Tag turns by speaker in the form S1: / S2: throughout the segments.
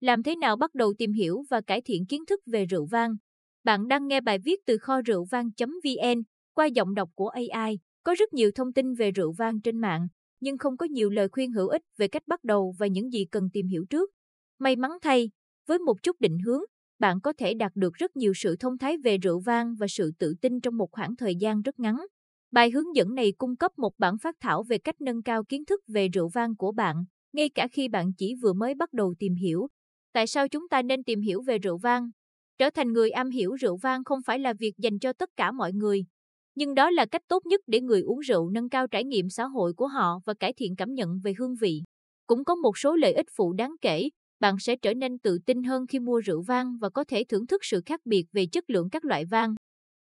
S1: Làm thế nào bắt đầu tìm hiểu và cải thiện kiến thức về rượu vang? Bạn đang nghe bài viết từ kho rượu vang.vn qua giọng đọc của AI. Có rất nhiều thông tin về rượu vang trên mạng, nhưng không có nhiều lời khuyên hữu ích về cách bắt đầu và những gì cần tìm hiểu trước. May mắn thay, với một chút định hướng, bạn có thể đạt được rất nhiều sự thông thái về rượu vang và sự tự tin trong một khoảng thời gian rất ngắn. Bài hướng dẫn này cung cấp một bản phát thảo về cách nâng cao kiến thức về rượu vang của bạn, ngay cả khi bạn chỉ vừa mới bắt đầu tìm hiểu. Tại sao chúng ta nên tìm hiểu về rượu vang? Trở thành người am hiểu rượu vang không phải là việc dành cho tất cả mọi người, nhưng đó là cách tốt nhất để người uống rượu nâng cao trải nghiệm xã hội của họ và cải thiện cảm nhận về hương vị. Cũng có một số lợi ích phụ đáng kể, bạn sẽ trở nên tự tin hơn khi mua rượu vang và có thể thưởng thức sự khác biệt về chất lượng các loại vang.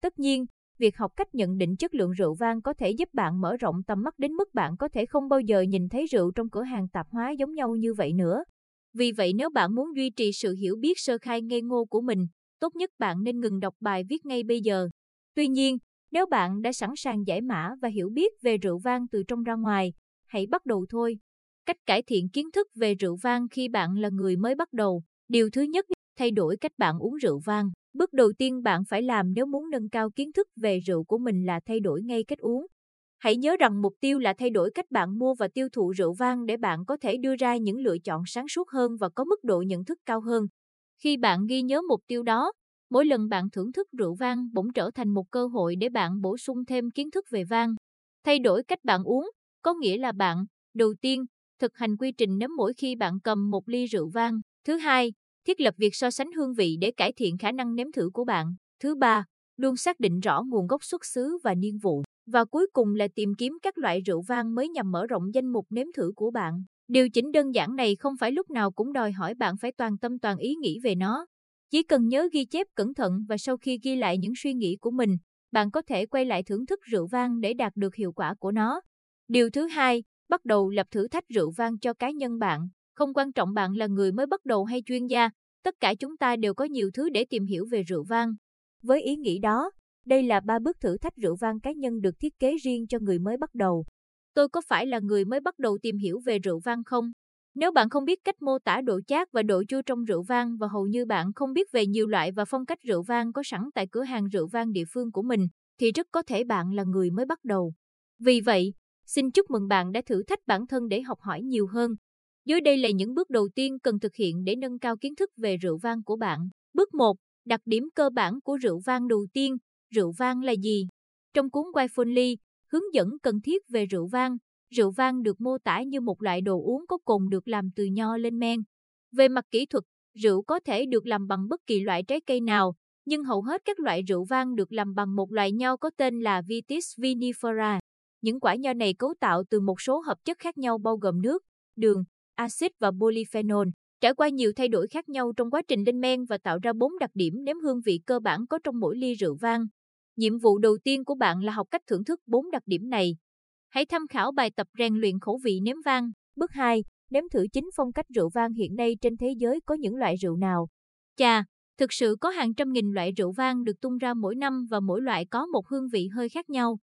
S1: Tất nhiên, việc học cách nhận định chất lượng rượu vang có thể giúp bạn mở rộng tầm mắt đến mức bạn có thể không bao giờ nhìn thấy rượu trong cửa hàng tạp hóa giống nhau như vậy nữa. Vì vậy nếu bạn muốn duy trì sự hiểu biết sơ khai ngây ngô của mình, tốt nhất bạn nên ngừng đọc bài viết ngay bây giờ. Tuy nhiên, nếu bạn đã sẵn sàng giải mã và hiểu biết về rượu vang từ trong ra ngoài, hãy bắt đầu thôi. Cách cải thiện kiến thức về rượu vang khi bạn là người mới bắt đầu. Điều thứ nhất, thay đổi cách bạn uống rượu vang. Bước đầu tiên bạn phải làm nếu muốn nâng cao kiến thức về rượu của mình là thay đổi ngay cách uống. Hãy nhớ rằng mục tiêu là thay đổi cách bạn mua và tiêu thụ rượu vang để bạn có thể đưa ra những lựa chọn sáng suốt hơn và có mức độ nhận thức cao hơn. Khi bạn ghi nhớ mục tiêu đó, mỗi lần bạn thưởng thức rượu vang bỗng trở thành một cơ hội để bạn bổ sung thêm kiến thức về vang. Thay đổi cách bạn uống, có nghĩa là bạn, đầu tiên, thực hành quy trình nếm mỗi khi bạn cầm một ly rượu vang. Thứ hai, thiết lập việc so sánh hương vị để cải thiện khả năng nếm thử của bạn. Thứ ba, luôn xác định rõ nguồn gốc xuất xứ và niên vụ. Và cuối cùng là tìm kiếm các loại rượu vang mới nhằm mở rộng danh mục nếm thử của bạn. Điều chỉnh đơn giản này không phải lúc nào cũng đòi hỏi bạn phải toàn tâm toàn ý nghĩ về nó. Chỉ cần nhớ ghi chép cẩn thận và sau khi ghi lại những suy nghĩ của mình, bạn có thể quay lại thưởng thức rượu vang để đạt được hiệu quả của nó. Điều thứ hai, bắt đầu lập thử thách rượu vang cho cá nhân bạn. Không quan trọng bạn là người mới bắt đầu hay chuyên gia, tất cả chúng ta đều có nhiều thứ để tìm hiểu về rượu vang. Với ý nghĩ đó, đây là ba bước thử thách rượu vang cá nhân được thiết kế riêng cho người mới bắt đầu. Tôi có phải là người mới bắt đầu tìm hiểu về rượu vang không? Nếu bạn không biết cách mô tả độ chát và độ chua trong rượu vang và hầu như bạn không biết về nhiều loại và phong cách rượu vang có sẵn tại cửa hàng rượu vang địa phương của mình, thì rất có thể bạn là người mới bắt đầu. Vì vậy, xin chúc mừng bạn đã thử thách bản thân để học hỏi nhiều hơn. Dưới đây là những bước đầu tiên cần thực hiện để nâng cao kiến thức về rượu vang của bạn. Bước 1. Đặc điểm cơ bản của rượu vang đầu tiên. Rượu vang là gì? Trong cuốn Wine hướng dẫn cần thiết về rượu vang, rượu vang được mô tả như một loại đồ uống có cồn được làm từ nho lên men. Về mặt kỹ thuật, rượu có thể được làm bằng bất kỳ loại trái cây nào, nhưng hầu hết các loại rượu vang được làm bằng một loại nho có tên là Vitis vinifera. Những quả nho này cấu tạo từ một số hợp chất khác nhau bao gồm nước, đường, axit và polyphenol, trải qua nhiều thay đổi khác nhau trong quá trình lên men và tạo ra bốn đặc điểm nếm hương vị cơ bản có trong mỗi ly rượu vang. Nhiệm vụ đầu tiên của bạn là học cách thưởng thức bốn đặc điểm này. Hãy tham khảo bài tập rèn luyện khẩu vị nếm vang. Bước 2. Nếm thử chính phong cách rượu vang hiện nay trên thế giới có những loại rượu nào. Chà, thực sự có hàng trăm nghìn loại rượu vang được tung ra mỗi năm và mỗi loại có một hương vị hơi khác nhau.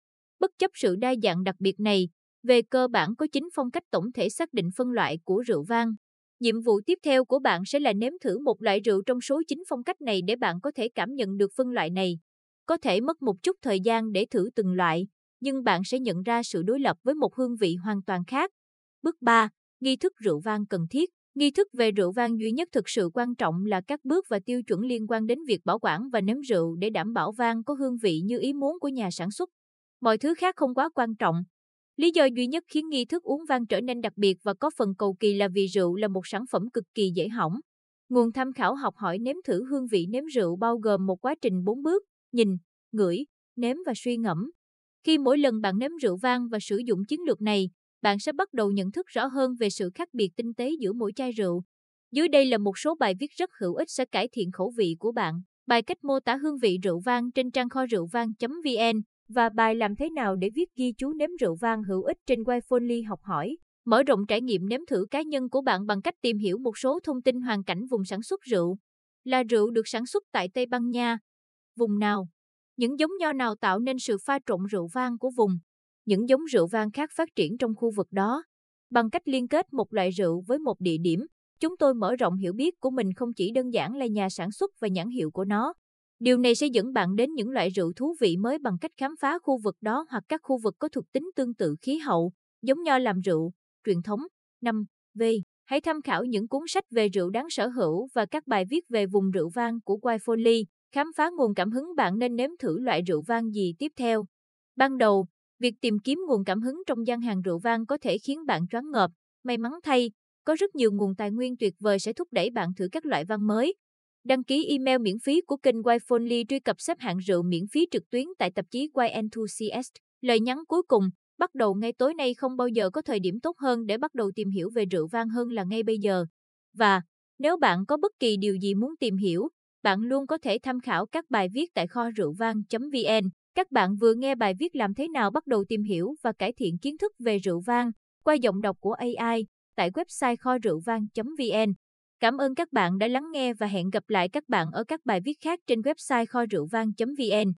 S1: Bất chấp sự đa dạng đặc biệt này, về cơ bản có chính phong cách tổng thể xác định phân loại của rượu vang. Nhiệm vụ tiếp theo của bạn sẽ là nếm thử một loại rượu trong số chính phong cách này để bạn có thể cảm nhận được phân loại này. Có thể mất một chút thời gian để thử từng loại, nhưng bạn sẽ nhận ra sự đối lập với một hương vị hoàn toàn khác. Bước 3. Nghi thức rượu vang cần thiết. Nghi thức về rượu vang duy nhất thực sự quan trọng là các bước và tiêu chuẩn liên quan đến việc bảo quản và nếm rượu để đảm bảo vang có hương vị như ý muốn của nhà sản xuất. Mọi thứ khác không quá quan trọng. Lý do duy nhất khiến nghi thức uống vang trở nên đặc biệt và có phần cầu kỳ là vì rượu là một sản phẩm cực kỳ dễ hỏng. Nguồn tham khảo học hỏi nếm thử hương vị nếm rượu bao gồm một quá trình 4 bước, nhìn, ngửi, nếm và suy ngẫm. Khi mỗi lần bạn nếm rượu vang và sử dụng chiến lược này, bạn sẽ bắt đầu nhận thức rõ hơn về sự khác biệt tinh tế giữa mỗi chai rượu. Dưới đây là một số bài viết rất hữu ích sẽ cải thiện khẩu vị của bạn. Bài cách mô tả hương vị rượu vang trên trang kho rượu vang.vn và bài làm thế nào để viết ghi chú nếm rượu vang hữu ích trên Wifonly học hỏi. Mở rộng trải nghiệm nếm thử cá nhân của bạn bằng cách tìm hiểu một số thông tin hoàn cảnh vùng sản xuất rượu. Là rượu được sản xuất tại Tây Ban Nha. Vùng nào? Những giống nho nào tạo nên sự pha trộn rượu vang của vùng? Những giống rượu vang khác phát triển trong khu vực đó. Bằng cách liên kết một loại rượu với một địa điểm, Chúng tôi mở rộng hiểu biết của mình không chỉ đơn giản là nhà sản xuất và nhãn hiệu của nó. Điều này sẽ dẫn bạn đến những loại rượu thú vị mới bằng cách khám phá khu vực đó hoặc các khu vực có thuộc tính tương tự khí hậu, giống nho làm rượu, truyền thống. 5. V. Hãy tham khảo những cuốn sách về rượu đáng sở hữu và các bài viết về vùng rượu vang của Wyfoley. Khám phá nguồn cảm hứng bạn nên nếm thử loại rượu vang gì tiếp theo. Ban đầu, việc tìm kiếm nguồn cảm hứng trong gian hàng rượu vang có thể khiến bạn choáng ngợp. May mắn thay, có rất nhiều nguồn tài nguyên tuyệt vời sẽ thúc đẩy bạn thử các loại vang mới. Đăng ký email miễn phí của kênh Wifonly truy cập xếp hạng rượu miễn phí trực tuyến tại tạp chí Wine Enthusiast. Lời nhắn cuối cùng, bắt đầu ngay tối nay không bao giờ có thời điểm tốt hơn để bắt đầu tìm hiểu về rượu vang hơn là ngay bây giờ. Và, nếu bạn có bất kỳ điều gì muốn tìm hiểu, bạn luôn có thể tham khảo các bài viết tại kho rượu vang.vn. Các bạn vừa nghe bài viết làm thế nào bắt đầu tìm hiểu và cải thiện kiến thức về rượu vang, qua giọng đọc của AI tại website kho rượu vang.vn. Cảm ơn các bạn đã lắng nghe và hẹn gặp lại các bạn ở các bài viết khác trên website kho rượu vang.vn.